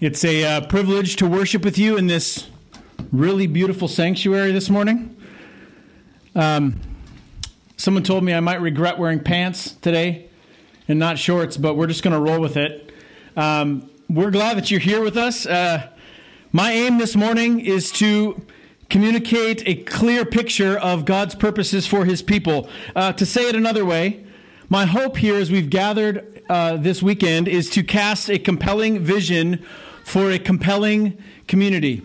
It's a uh, privilege to worship with you in this really beautiful sanctuary this morning. Um, someone told me I might regret wearing pants today and not shorts, but we're just going to roll with it. Um, we're glad that you're here with us. Uh, my aim this morning is to communicate a clear picture of God's purposes for his people. Uh, to say it another way, my hope here as we've gathered uh, this weekend is to cast a compelling vision for a compelling community.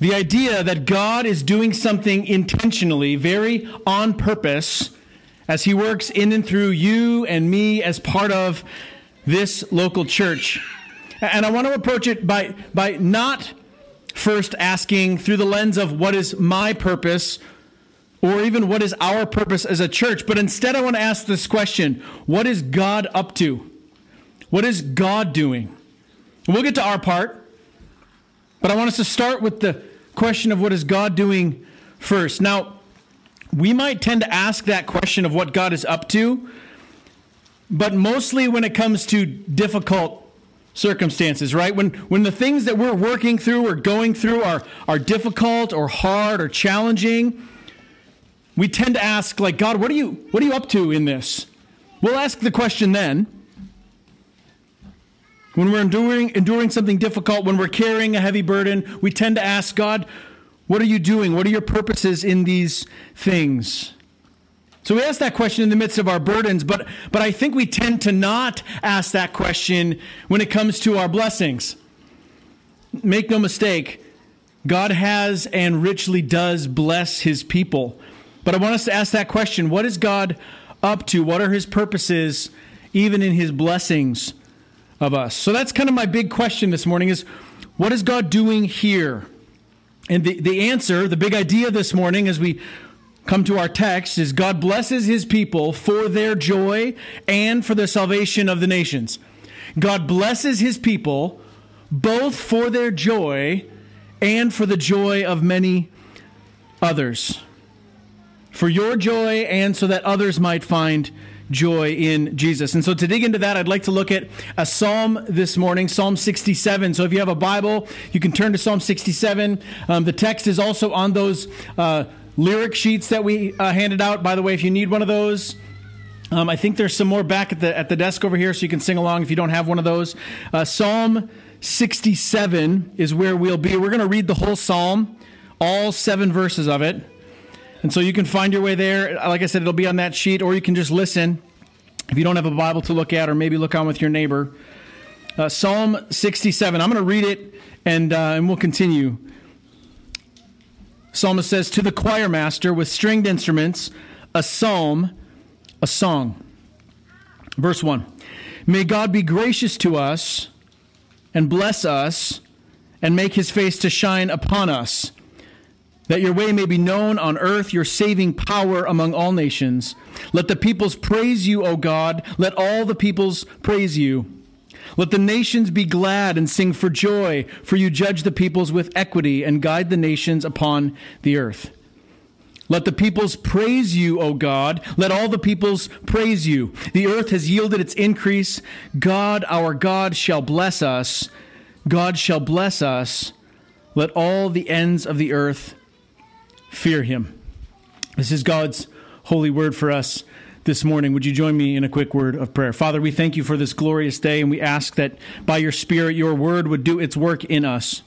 The idea that God is doing something intentionally, very on purpose, as He works in and through you and me as part of this local church. And I want to approach it by, by not first asking through the lens of what is my purpose or even what is our purpose as a church, but instead I want to ask this question What is God up to? What is God doing? We'll get to our part, but I want us to start with the question of what is God doing first. Now, we might tend to ask that question of what God is up to, but mostly when it comes to difficult circumstances, right? When when the things that we're working through or going through are are difficult or hard or challenging, we tend to ask like God, what are you what are you up to in this? We'll ask the question then. When we're enduring, enduring something difficult, when we're carrying a heavy burden, we tend to ask God, What are you doing? What are your purposes in these things? So we ask that question in the midst of our burdens, but, but I think we tend to not ask that question when it comes to our blessings. Make no mistake, God has and richly does bless his people. But I want us to ask that question what is God up to? What are his purposes, even in his blessings? of us. So that's kind of my big question this morning is what is God doing here? And the, the answer, the big idea this morning as we come to our text is God blesses his people for their joy and for the salvation of the nations. God blesses his people both for their joy and for the joy of many others. For your joy and so that others might find joy in Jesus. And so to dig into that, I'd like to look at a psalm this morning, Psalm 67. So if you have a Bible, you can turn to Psalm 67. Um, the text is also on those uh, lyric sheets that we uh, handed out. By the way, if you need one of those, um, I think there's some more back at the at the desk over here, so you can sing along if you don't have one of those. Uh, psalm 67 is where we'll be. We're going to read the whole psalm, all seven verses of it. And so you can find your way there. Like I said, it'll be on that sheet, or you can just listen if you don't have a Bible to look at, or maybe look on with your neighbor. Uh, Psalm 67. I'm going to read it, and, uh, and we'll continue. Psalmist says, To the choir master with stringed instruments, a psalm, a song. Verse 1 May God be gracious to us and bless us and make his face to shine upon us that your way may be known on earth, your saving power among all nations. Let the peoples praise you, O God. Let all the peoples praise you. Let the nations be glad and sing for joy, for you judge the peoples with equity and guide the nations upon the earth. Let the peoples praise you, O God. Let all the peoples praise you. The earth has yielded its increase. God, our God, shall bless us. God shall bless us. Let all the ends of the earth fear him. This is God's holy word for us this morning. Would you join me in a quick word of prayer? Father, we thank you for this glorious day, and we ask that by your Spirit, your word would do its work in us,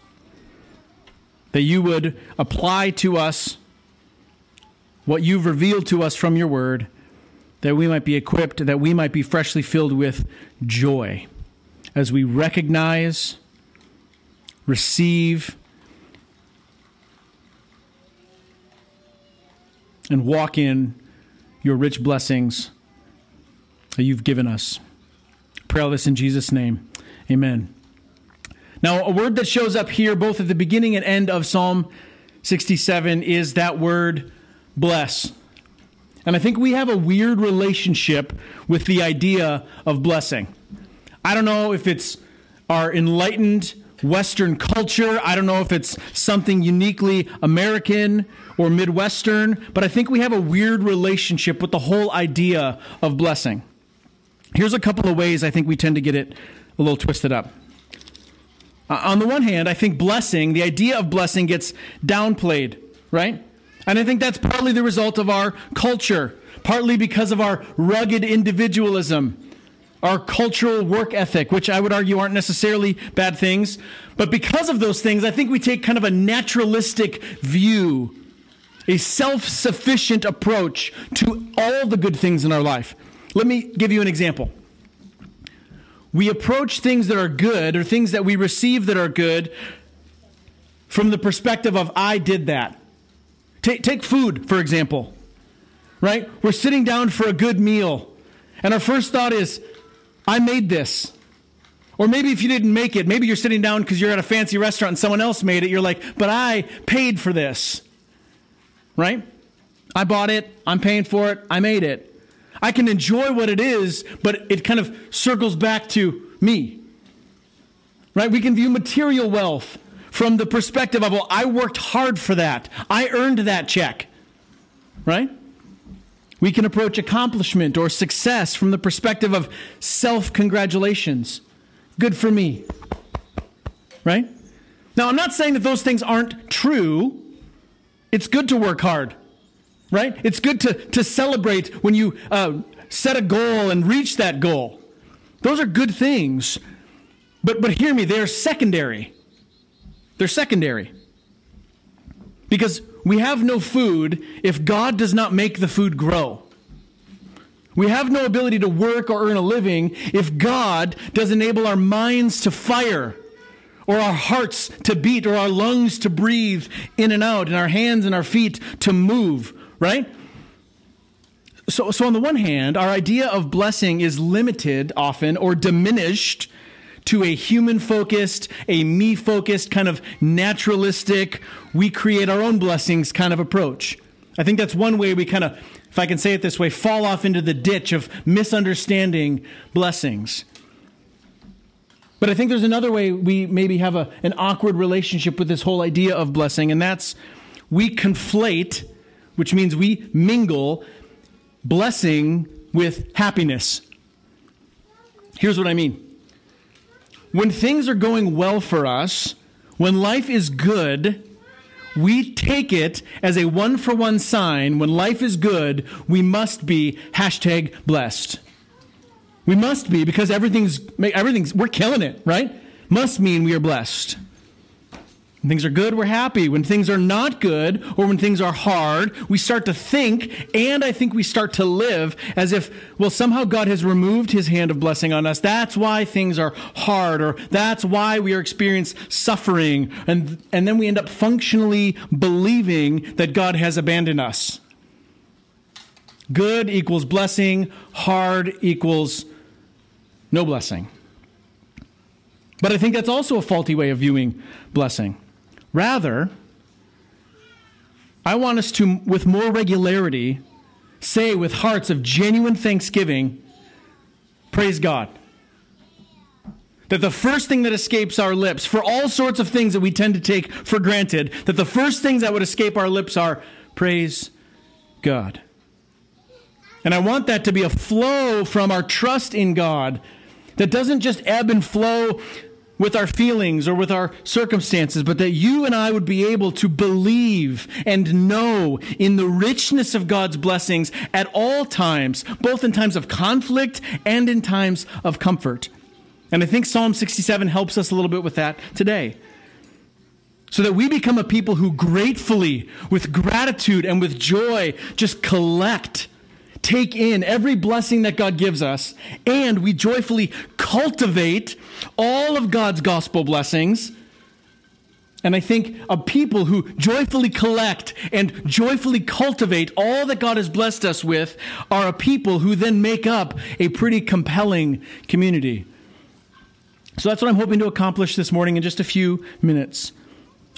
that you would apply to us what you've revealed to us from your word, that we might be equipped, that we might be freshly filled with joy as we recognize, receive, and walk in your rich blessings that you've given us. Pray all this in Jesus' name. Amen. Now, a word that shows up here both at the beginning and end of Psalm 67 is that word bless. And I think we have a weird relationship with the idea of blessing. I don't know if it's our enlightened Western culture. I don't know if it's something uniquely American or Midwestern, but I think we have a weird relationship with the whole idea of blessing. Here's a couple of ways I think we tend to get it a little twisted up. Uh, on the one hand, I think blessing, the idea of blessing gets downplayed, right? And I think that's partly the result of our culture, partly because of our rugged individualism, our cultural work ethic, which I would argue aren't necessarily bad things. But because of those things, I think we take kind of a naturalistic view, a self sufficient approach to all the good things in our life. Let me give you an example. We approach things that are good or things that we receive that are good from the perspective of, I did that. Take, take food, for example, right? We're sitting down for a good meal, and our first thought is, I made this. Or maybe if you didn't make it, maybe you're sitting down because you're at a fancy restaurant and someone else made it. You're like, but I paid for this. Right? I bought it. I'm paying for it. I made it. I can enjoy what it is, but it kind of circles back to me. Right? We can view material wealth from the perspective of, well, I worked hard for that. I earned that check. Right? We can approach accomplishment or success from the perspective of self congratulations. Good for me. Right? Now, I'm not saying that those things aren't true. It's good to work hard right? It's good to, to celebrate when you uh, set a goal and reach that goal. Those are good things. But, but hear me, they're secondary. They're secondary. Because we have no food if God does not make the food grow. We have no ability to work or earn a living if God does enable our minds to fire or our hearts to beat or our lungs to breathe in and out and our hands and our feet to move right? So, so on the one hand, our idea of blessing is limited often or diminished to a human focused, a me focused, kind of naturalistic, we create our own blessings kind of approach. I think that's one way we kind of, if I can say it this way, fall off into the ditch of misunderstanding blessings. But I think there's another way we maybe have a, an awkward relationship with this whole idea of blessing, and that's we conflate which means we mingle blessing with happiness. Here's what I mean when things are going well for us, when life is good, we take it as a one for one sign. When life is good, we must be hashtag blessed. We must be because everything's, everything's, we're killing it, right? Must mean we are blessed. When things are good, we're happy. When things are not good or when things are hard, we start to think and I think we start to live as if, well, somehow God has removed his hand of blessing on us. That's why things are hard or that's why we are experiencing suffering. And, and then we end up functionally believing that God has abandoned us. Good equals blessing, hard equals no blessing. But I think that's also a faulty way of viewing blessing. Rather, I want us to, with more regularity, say with hearts of genuine thanksgiving, Praise God. That the first thing that escapes our lips, for all sorts of things that we tend to take for granted, that the first things that would escape our lips are, Praise God. And I want that to be a flow from our trust in God that doesn't just ebb and flow with our feelings or with our circumstances, but that you and I would be able to believe and know in the richness of God's blessings at all times, both in times of conflict and in times of comfort. And I think Psalm 67 helps us a little bit with that today. So that we become a people who gratefully, with gratitude and with joy, just collect take in every blessing that God gives us, and we joyfully cultivate all of God's gospel blessings. And I think a people who joyfully collect and joyfully cultivate all that God has blessed us with are a people who then make up a pretty compelling community. So that's what I'm hoping to accomplish this morning in just a few minutes.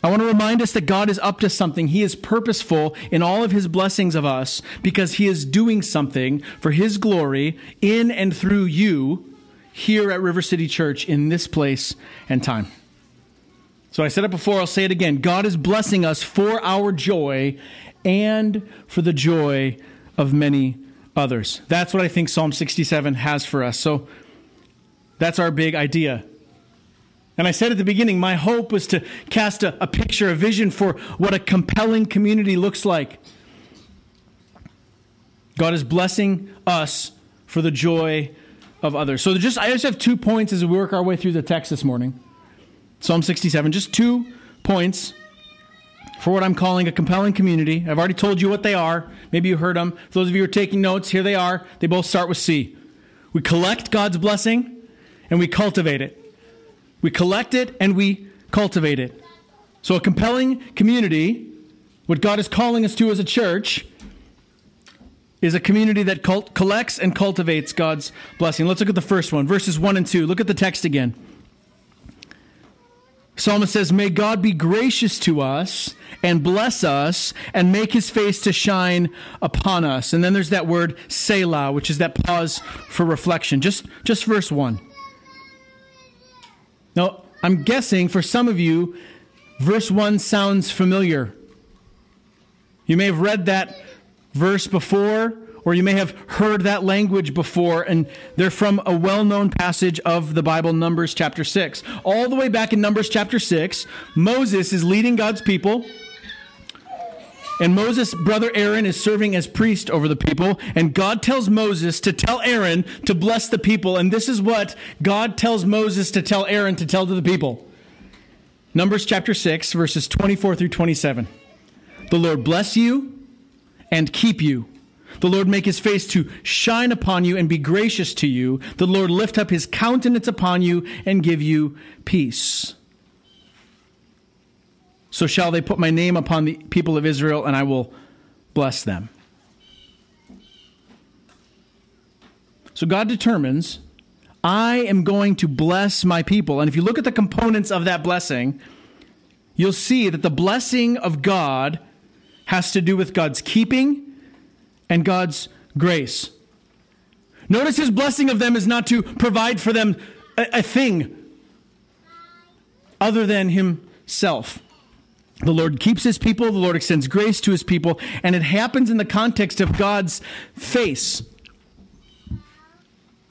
I want to remind us that God is up to something. He is purposeful in all of his blessings of us because he is doing something for his glory in and through you here at River City Church in this place and time. So I said it before, I'll say it again. God is blessing us for our joy and for the joy of many others. That's what I think Psalm 67 has for us. So that's our big idea. And I said at the beginning, my hope was to cast a, a, picture, a vision for what a compelling community looks like. God is blessing us for the joy of others. So just I just have two points as we work our way through the text this morning. Psalm 67, just two points for what I'm calling a compelling community. I've already told you what they are. Maybe you heard them. For those of you who are taking notes, here they are. They both start with C. We collect God's blessing and we cultivate it. We collect it and we cultivate it. So, a compelling community, what God is calling us to as a church, is a community that cult- collects and cultivates God's blessing. Let's look at the first one, verses 1 and 2. Look at the text again. Psalmist says, May God be gracious to us and bless us and make his face to shine upon us. And then there's that word Selah, which is that pause for reflection. Just, just verse 1. Now, I'm guessing for some of you, verse 1 sounds familiar. You may have read that verse before, or you may have heard that language before, and they're from a well known passage of the Bible, Numbers chapter 6. All the way back in Numbers chapter 6, Moses is leading God's people. And Moses' brother Aaron is serving as priest over the people. And God tells Moses to tell Aaron to bless the people. And this is what God tells Moses to tell Aaron to tell to the people. Numbers chapter 6, verses 24 through 27. The Lord bless you and keep you. The Lord make his face to shine upon you and be gracious to you. The Lord lift up his countenance upon you and give you peace. So shall they put my name upon the people of Israel, and I will bless them. So God determines, I am going to bless my people. And if you look at the components of that blessing, you'll see that the blessing of God has to do with God's keeping and God's grace. Notice his blessing of them is not to provide for them a, a thing other than himself. The Lord keeps his people, the Lord extends grace to his people, and it happens in the context of God's face,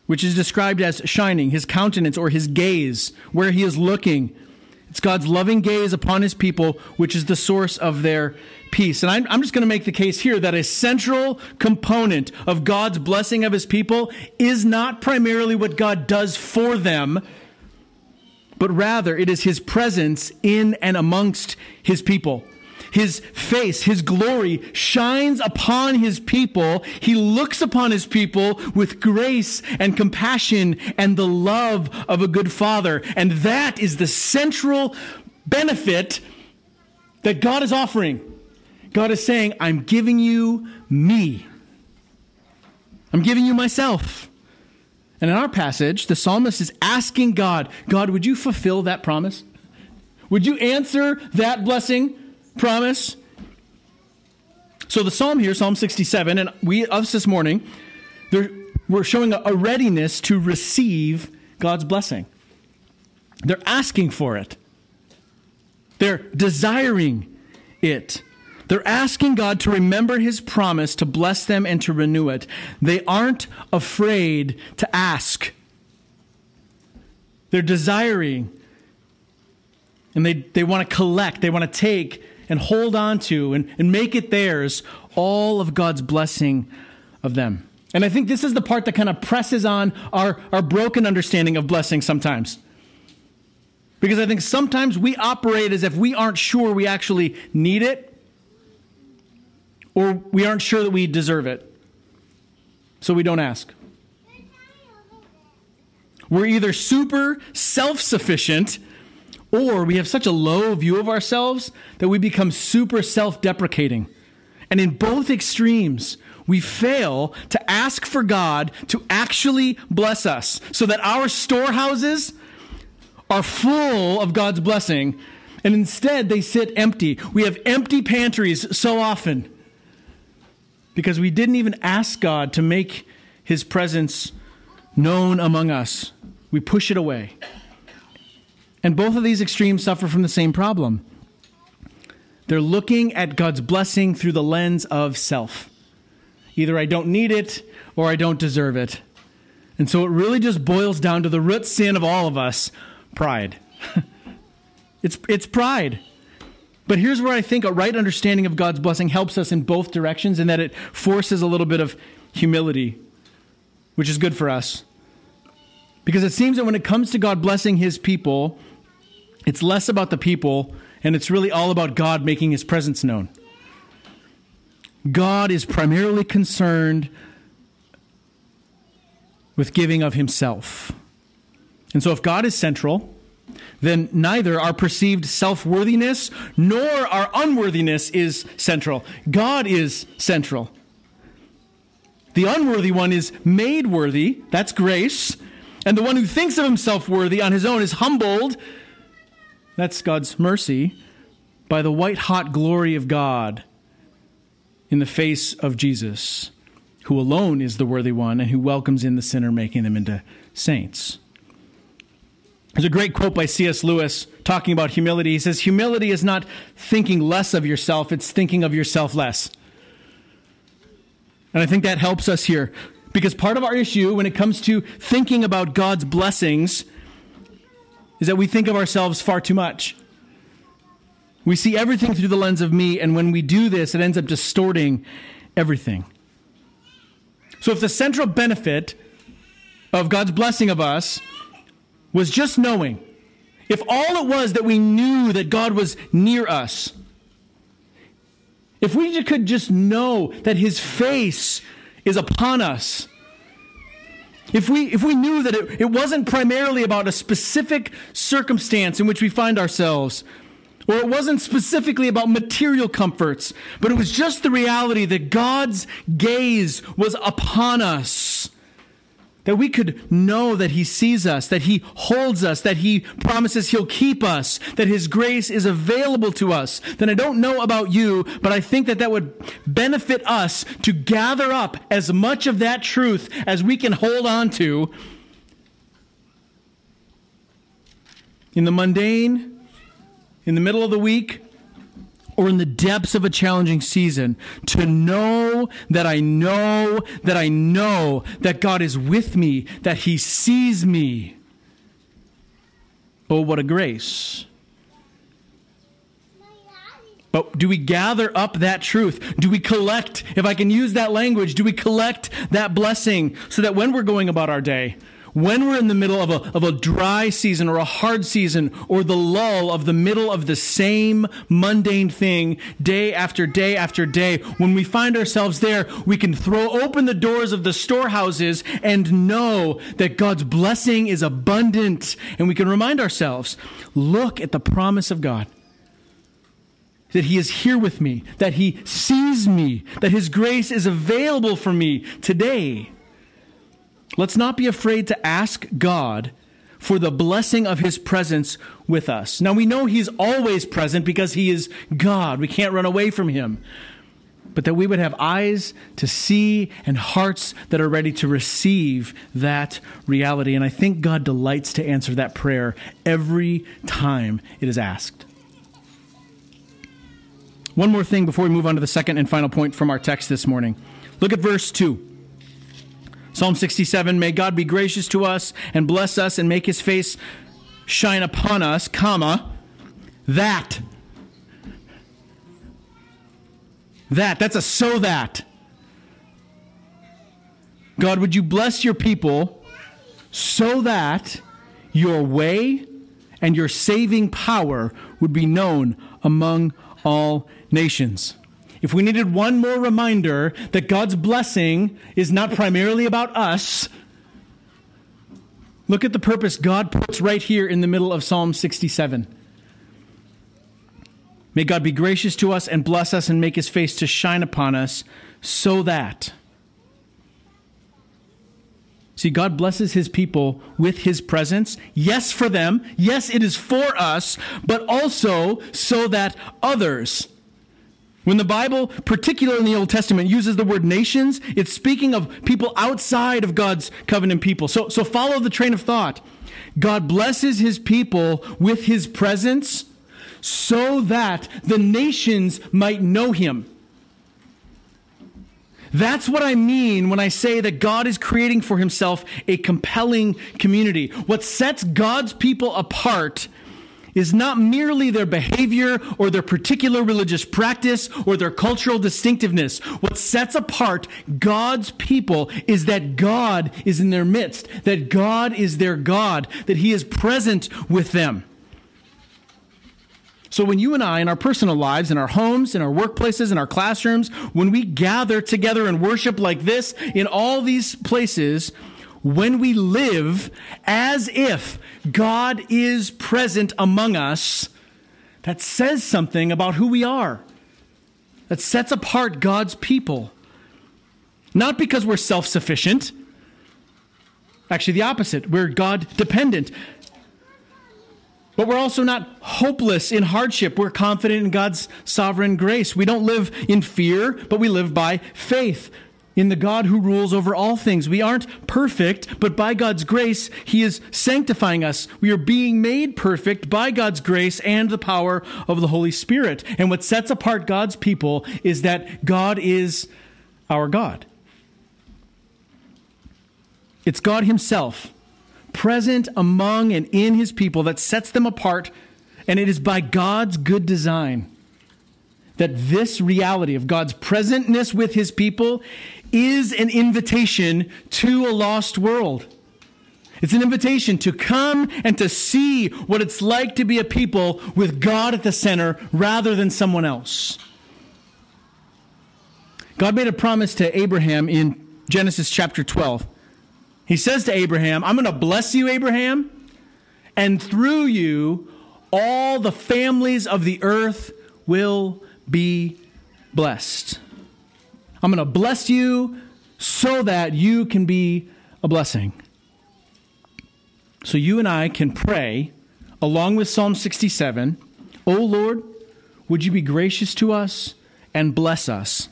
which is described as shining, his countenance or his gaze, where he is looking. It's God's loving gaze upon his people, which is the source of their peace. And I'm, I'm just going to make the case here that a central component of God's blessing of his people is not primarily what God does for them but rather it is his presence in and amongst his people. His face, his glory shines upon his people. He looks upon his people with grace and compassion and the love of a good father. And that is the central benefit that God is offering. God is saying, I'm giving you me. I'm giving you myself. And in our passage, the psalmist is asking God, God, would you fulfill that promise? Would you answer that blessing promise? So the psalm here, Psalm 67, and we us this morning, we're showing a readiness to receive God's blessing. They're asking for it. They're desiring it. They're asking God to remember his promise to bless them and to renew it. They aren't afraid to ask. They're desiring. And they, they want to collect, they want to take and hold on to and, and make it theirs all of God's blessing of them. And I think this is the part that kind of presses on our, our broken understanding of blessing sometimes. Because I think sometimes we operate as if we aren't sure we actually need it or we aren't sure that we deserve it. So we don't ask. We're either super self sufficient or we have such a low view of ourselves that we become super self deprecating. And in both extremes, we fail to ask for God to actually bless us so that our storehouses are full of God's blessing, and instead they sit empty. We have empty pantries so often because we didn't even ask God to make his presence known among us. We push it away. And both of these extremes suffer from the same problem. They're looking at God's blessing through the lens of self. Either I don't need it or I don't deserve it. And so it really just boils down to the root sin of all of us pride. it's, it's pride. But here's where I think a right understanding of God's blessing helps us in both directions, in that it forces a little bit of humility, which is good for us. Because it seems that when it comes to God blessing his people, it's less about the people and it's really all about God making his presence known. God is primarily concerned with giving of himself. And so if God is central, then neither our perceived self worthiness nor our unworthiness is central. God is central. The unworthy one is made worthy, that's grace. And the one who thinks of himself worthy on his own is humbled, that's God's mercy, by the white hot glory of God in the face of Jesus, who alone is the worthy one and who welcomes in the sinner, making them into saints. There's a great quote by C.S. Lewis talking about humility. He says, Humility is not thinking less of yourself, it's thinking of yourself less. And I think that helps us here because part of our issue when it comes to thinking about God's blessings is that we think of ourselves far too much. We see everything through the lens of me, and when we do this, it ends up distorting everything. So, if the central benefit of God's blessing of us was just knowing, if all it was that we knew that God was near us, if we could just know that His face is upon us, if we, if we knew that it, it wasn't primarily about a specific circumstance in which we find ourselves, or it wasn't specifically about material comforts, but it was just the reality that God's gaze was upon us. That we could know that He sees us, that He holds us, that He promises He'll keep us, that His grace is available to us. Then I don't know about you, but I think that that would benefit us to gather up as much of that truth as we can hold on to in the mundane in the middle of the week or in the depths of a challenging season to know that I know that I know that God is with me, that He sees me. Oh, what a grace. But do we gather up that truth? Do we collect, if I can use that language, do we collect that blessing so that when we're going about our day, when we're in the middle of a, of a dry season or a hard season or the lull of the middle of the same mundane thing day after day after day, when we find ourselves there, we can throw open the doors of the storehouses and know that God's blessing is abundant. And we can remind ourselves look at the promise of God that He is here with me, that He sees me, that His grace is available for me today. Let's not be afraid to ask God for the blessing of his presence with us. Now we know he's always present because he is God. We can't run away from him. But that we would have eyes to see and hearts that are ready to receive that reality. And I think God delights to answer that prayer every time it is asked. One more thing before we move on to the second and final point from our text this morning. Look at verse 2. Psalm 67 May God be gracious to us and bless us and make his face shine upon us, comma, that. That. That's a so that. God, would you bless your people so that your way and your saving power would be known among all nations? If we needed one more reminder that God's blessing is not primarily about us, look at the purpose God puts right here in the middle of Psalm 67. May God be gracious to us and bless us and make his face to shine upon us so that See, God blesses his people with his presence. Yes, for them. Yes, it is for us, but also so that others. When the Bible, particularly in the Old Testament, uses the word nations, it's speaking of people outside of God's covenant people. So, so follow the train of thought. God blesses his people with his presence so that the nations might know him. That's what I mean when I say that God is creating for himself a compelling community. What sets God's people apart is not merely their behavior or their particular religious practice or their cultural distinctiveness. What sets apart God's people is that God is in their midst, that God is their God, that He is present with them. So, when you and I, in our personal lives, in our homes, in our workplaces, in our classrooms, when we gather together and worship like this in all these places, when we live as if God is present among us, that says something about who we are. That sets apart God's people. Not because we're self sufficient, actually, the opposite. We're God dependent. But we're also not hopeless in hardship. We're confident in God's sovereign grace. We don't live in fear, but we live by faith in the God who rules over all things. We aren't perfect, but by God's grace, He is sanctifying us. We are being made perfect by God's grace and the power of the Holy Spirit. And what sets apart God's people is that God is our God. It's God Himself present among and in his people that sets them apart. And it is by God's good design that this reality of God's presentness with his people is an invitation to a lost world. It's an invitation to come and to see what it's like to be a people with God at the center rather than someone else. God made a promise to Abraham in Genesis chapter 12. He says to Abraham, I'm going to bless you, Abraham, and through you, all the families of the earth will be blessed. I'm going to bless you so that you can be a blessing. So you and I can pray along with Psalm 67 O Lord, would you be gracious to us and bless us?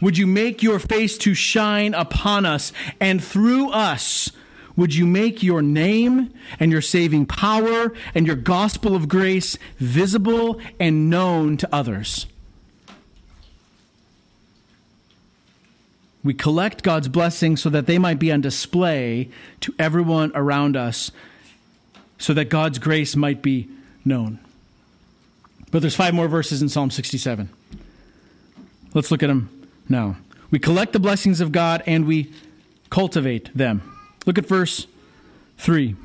Would you make your face to shine upon us, and through us would you make your name and your saving power and your gospel of grace visible and known to others? We collect God's blessings so that they might be on display to everyone around us, so that God's grace might be known. But there's five more verses in Psalm 67. Let's look at them now. We collect the blessings of God and we cultivate them. Look at verse 3.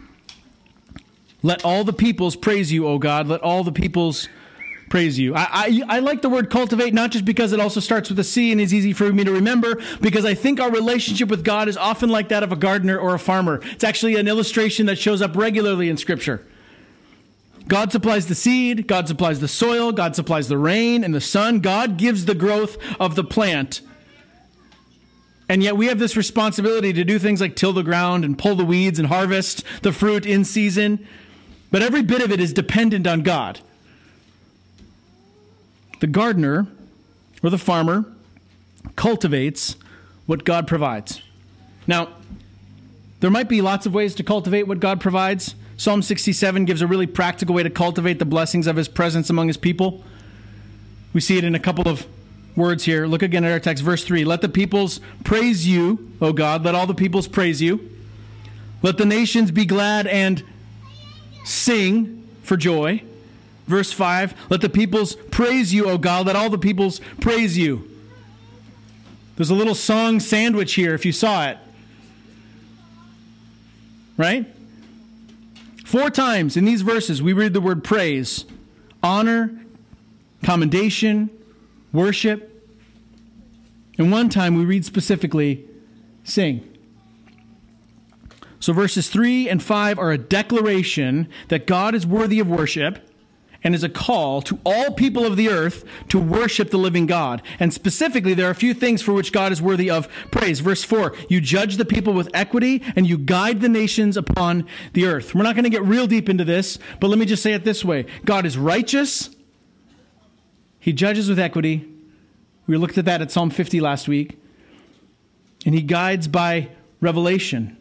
Let all the peoples praise you, O God. Let all the peoples praise you. I, I, I, like the word cultivate, not just because it also starts with a C and is easy for me to remember, because I think our relationship with God is often like that of a gardener or a farmer. It's actually an illustration that shows up regularly in Scripture. God supplies the seed, God supplies the soil, God supplies the rain and the sun. God gives the growth of the plant. And yet we have this responsibility to do things like till the ground and pull the weeds and harvest the fruit in season. But every bit of it is dependent on God. The gardener or the farmer cultivates what God provides. Now, there might be lots of ways to cultivate what God provides. Psalm 67 gives a really practical way to cultivate the blessings of his presence among his people. We see it in a couple of words here. Look again at our text, verse 3. Let the peoples praise you, O God. Let all the peoples praise you. Let the nations be glad and sing for joy. Verse 5. Let the peoples praise you, O God. Let all the peoples praise you. There's a little song sandwich here if you saw it. Right? Four times in these verses, we read the word praise, honor, commendation, worship. And one time we read specifically sing. So verses 3 and 5 are a declaration that God is worthy of worship and is a call to all people of the earth to worship the living God. And specifically, there are a few things for which God is worthy of praise. Verse 4 You judge the people with equity, and you guide the nations upon the earth. We're not going to get real deep into this, but let me just say it this way God is righteous, He judges with equity. We looked at that at Psalm 50 last week. And He guides by revelation.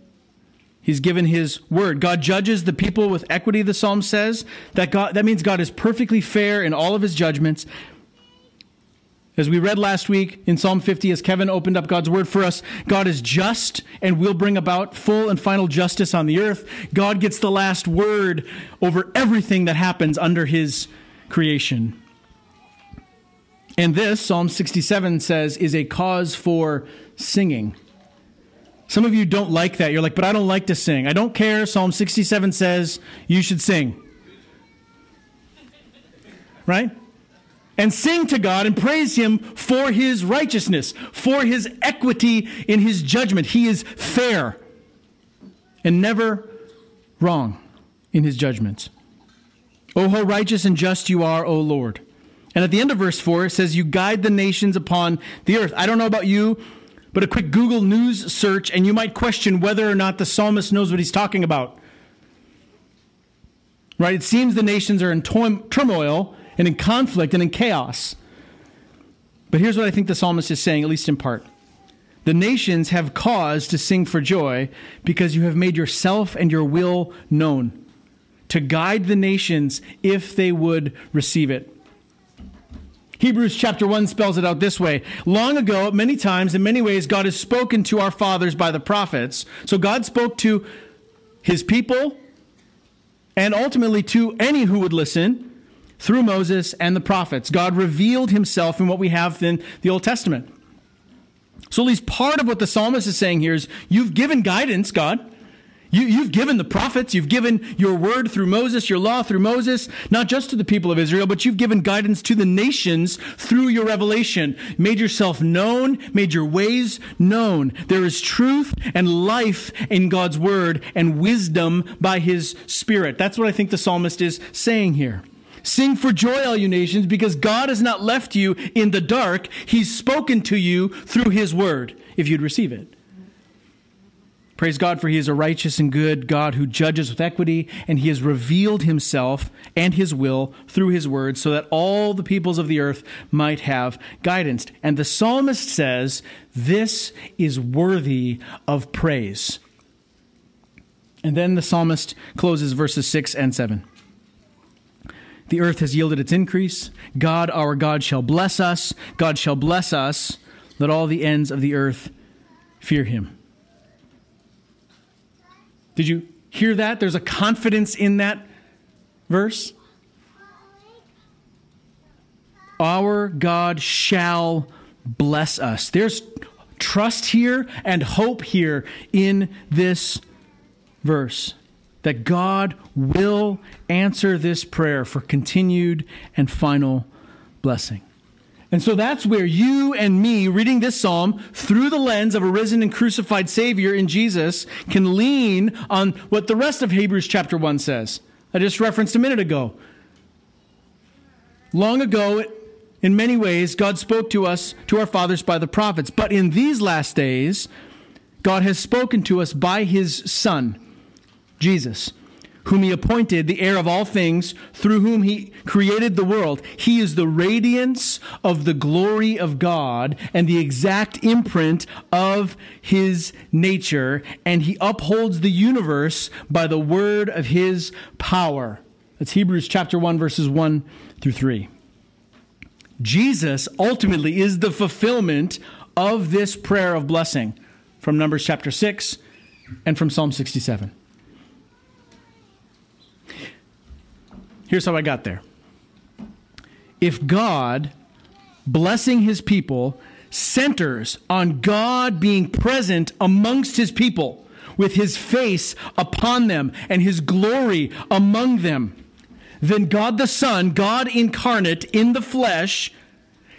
He's given his word. God judges the people with equity, the psalm says. That, God, that means God is perfectly fair in all of his judgments. As we read last week in Psalm 50, as Kevin opened up God's word for us, God is just and will bring about full and final justice on the earth. God gets the last word over everything that happens under his creation. And this, Psalm 67 says, is a cause for singing. Some of you don't like that. You're like, but I don't like to sing. I don't care. Psalm 67 says you should sing. Right? And sing to God and praise Him for His righteousness, for His equity in His judgment. He is fair and never wrong in His judgments. Oh, how righteous and just you are, O Lord. And at the end of verse 4, it says, You guide the nations upon the earth. I don't know about you, but a quick Google News search, and you might question whether or not the psalmist knows what he's talking about. Right? It seems the nations are in turmoil and in conflict and in chaos. But here's what I think the psalmist is saying, at least in part. The nations have cause to sing for joy because you have made yourself and your will known to guide the nations if they would receive it. Hebrews chapter 1 spells it out this way. Long ago, many times, in many ways, God has spoken to our fathers by the prophets. So God spoke to his people and ultimately to any who would listen through Moses and the prophets. God revealed himself in what we have in the Old Testament. So, at least part of what the psalmist is saying here is you've given guidance, God. You, have given the prophets, you've given your word through Moses, your law through Moses, not just to the people of Israel, but you've given guidance to the nations through your revelation. Made yourself known, made your ways known. There is truth and life in God's word and wisdom by his spirit. That's what I think the psalmist is saying here. Sing for joy, all you nations, because God has not left you in the dark. He's spoken to you through his word, if you'd receive it. Praise God, for he is a righteous and good God who judges with equity, and he has revealed himself and his will through his word so that all the peoples of the earth might have guidance. And the psalmist says, This is worthy of praise. And then the psalmist closes verses 6 and 7. The earth has yielded its increase. God, our God, shall bless us. God shall bless us. Let all the ends of the earth fear him. Did you hear that? There's a confidence in that verse. Our God shall bless us. There's trust here and hope here in this verse that God will answer this prayer for continued and final blessing. And so that's where you and me, reading this psalm through the lens of a risen and crucified Savior in Jesus, can lean on what the rest of Hebrews chapter 1 says. I just referenced a minute ago. Long ago, in many ways, God spoke to us, to our fathers, by the prophets. But in these last days, God has spoken to us by his Son, Jesus whom he appointed the heir of all things, through whom he created the world. He is the radiance of the glory of God and the exact imprint of his nature, and he upholds the universe by the word of his power. That's Hebrews chapter 1, verses 1 through 3. Jesus ultimately is the fulfillment of this prayer of blessing from Numbers chapter 6 and from Psalm 67. Here's how I got there. If God, blessing his people, centers on God being present amongst his people, with his face upon them and his glory among them, then God the Son, God incarnate in the flesh,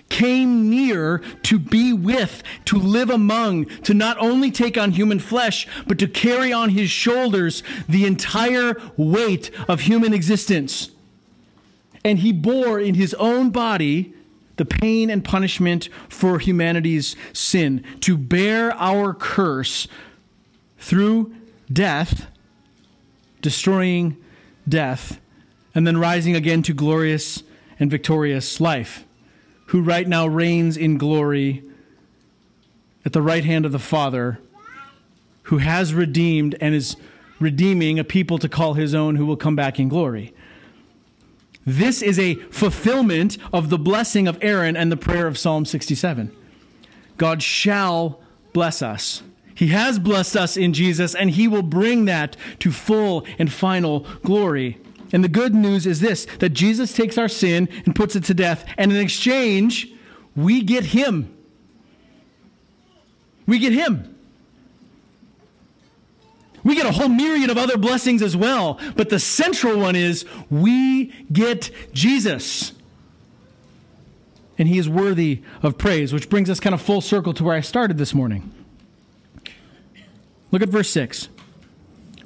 came near to be with, to live among, to not only take on human flesh, but to carry on his shoulders the entire weight of human existence. And he bore in his own body the pain and punishment for humanity's sin, to bear our curse through death, destroying death, and then rising again to glorious and victorious life, who right now reigns in glory at the right hand of the Father, who has redeemed and is redeeming a people to call his own who will come back in glory. This is a fulfillment of the blessing of Aaron and the prayer of Psalm 67. God shall bless us. He has blessed us in Jesus, and He will bring that to full and final glory. And the good news is this that Jesus takes our sin and puts it to death, and in exchange, we get Him. We get Him. We get a whole myriad of other blessings as well, but the central one is we get Jesus. And he is worthy of praise, which brings us kind of full circle to where I started this morning. Look at verse 6.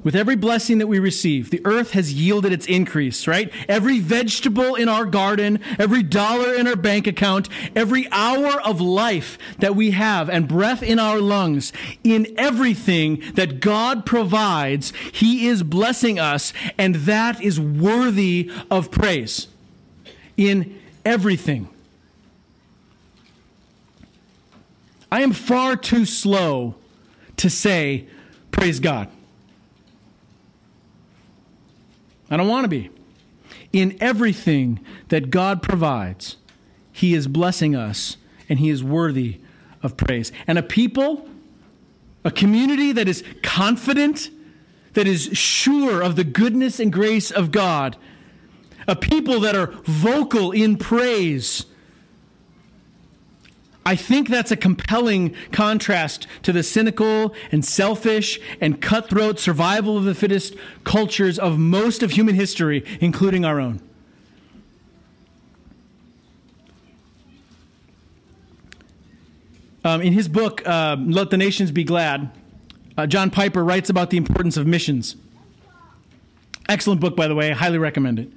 With every blessing that we receive, the earth has yielded its increase, right? Every vegetable in our garden, every dollar in our bank account, every hour of life that we have and breath in our lungs, in everything that God provides, He is blessing us, and that is worthy of praise. In everything. I am far too slow to say, Praise God. I don't want to be. In everything that God provides, He is blessing us and He is worthy of praise. And a people, a community that is confident, that is sure of the goodness and grace of God, a people that are vocal in praise I think that's a compelling contrast to the cynical and selfish and cutthroat survival of the fittest cultures of most of human history, including our own. Um, in his book, uh, Let the Nations Be Glad, uh, John Piper writes about the importance of missions. Excellent book, by the way. I highly recommend it.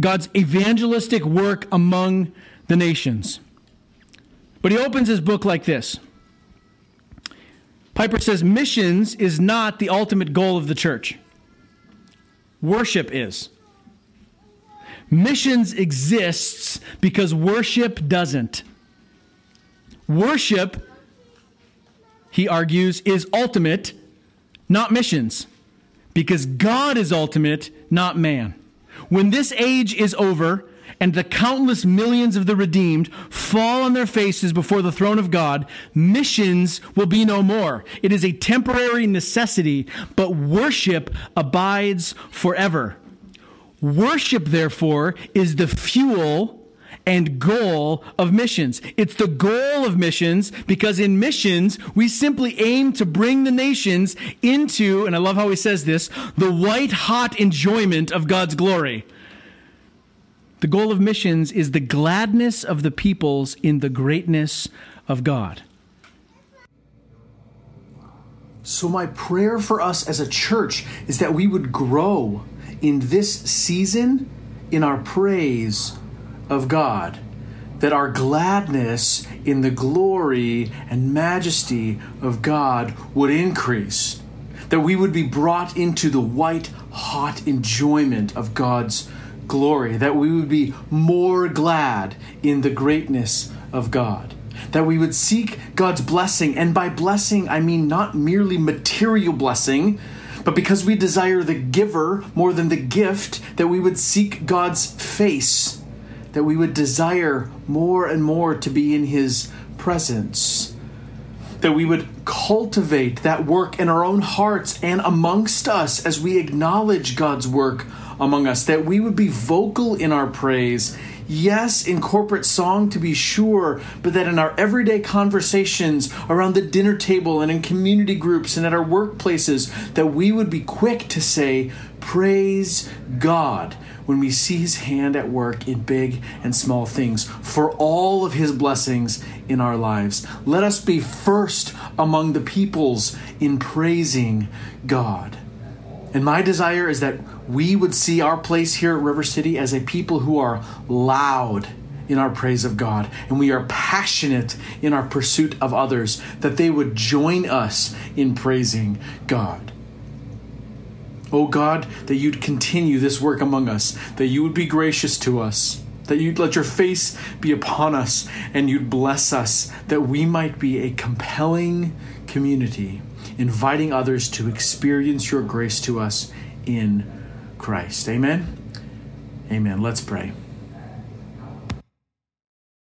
God's evangelistic work among the nations. But he opens his book like this Piper says, Missions is not the ultimate goal of the church, worship is. Missions exists because worship doesn't. Worship, he argues, is ultimate, not missions, because God is ultimate, not man. When this age is over, and the countless millions of the redeemed fall on their faces before the throne of God, missions will be no more. It is a temporary necessity, but worship abides forever. Worship, therefore, is the fuel and goal of missions. It's the goal of missions because in missions, we simply aim to bring the nations into, and I love how he says this, the white hot enjoyment of God's glory. The goal of missions is the gladness of the peoples in the greatness of God. So, my prayer for us as a church is that we would grow in this season in our praise of God, that our gladness in the glory and majesty of God would increase, that we would be brought into the white hot enjoyment of God's glory, that we would be more glad in the greatness of God, that we would seek God's blessing. And by blessing, I mean not merely material blessing, but because we desire the giver more than the gift, that we would seek God's face, that we would desire more and more to be in His presence. That we would cultivate that work in our own hearts and amongst us as we acknowledge God's work among us, that we would be vocal in our praise. Yes, in corporate song to be sure, but that in our everyday conversations around the dinner table and in community groups and at our workplaces, that we would be quick to say, Praise God when we see his hand at work in big and small things for all of his blessings in our lives. Let us be first among the peoples in praising God. And my desire is that we would see our place here at River City as a people who are loud in our praise of God and we are passionate in our pursuit of others, that they would join us in praising God. Oh God, that you'd continue this work among us, that you would be gracious to us, that you'd let your face be upon us, and you'd bless us, that we might be a compelling community, inviting others to experience your grace to us in Christ. Amen. Amen. Let's pray.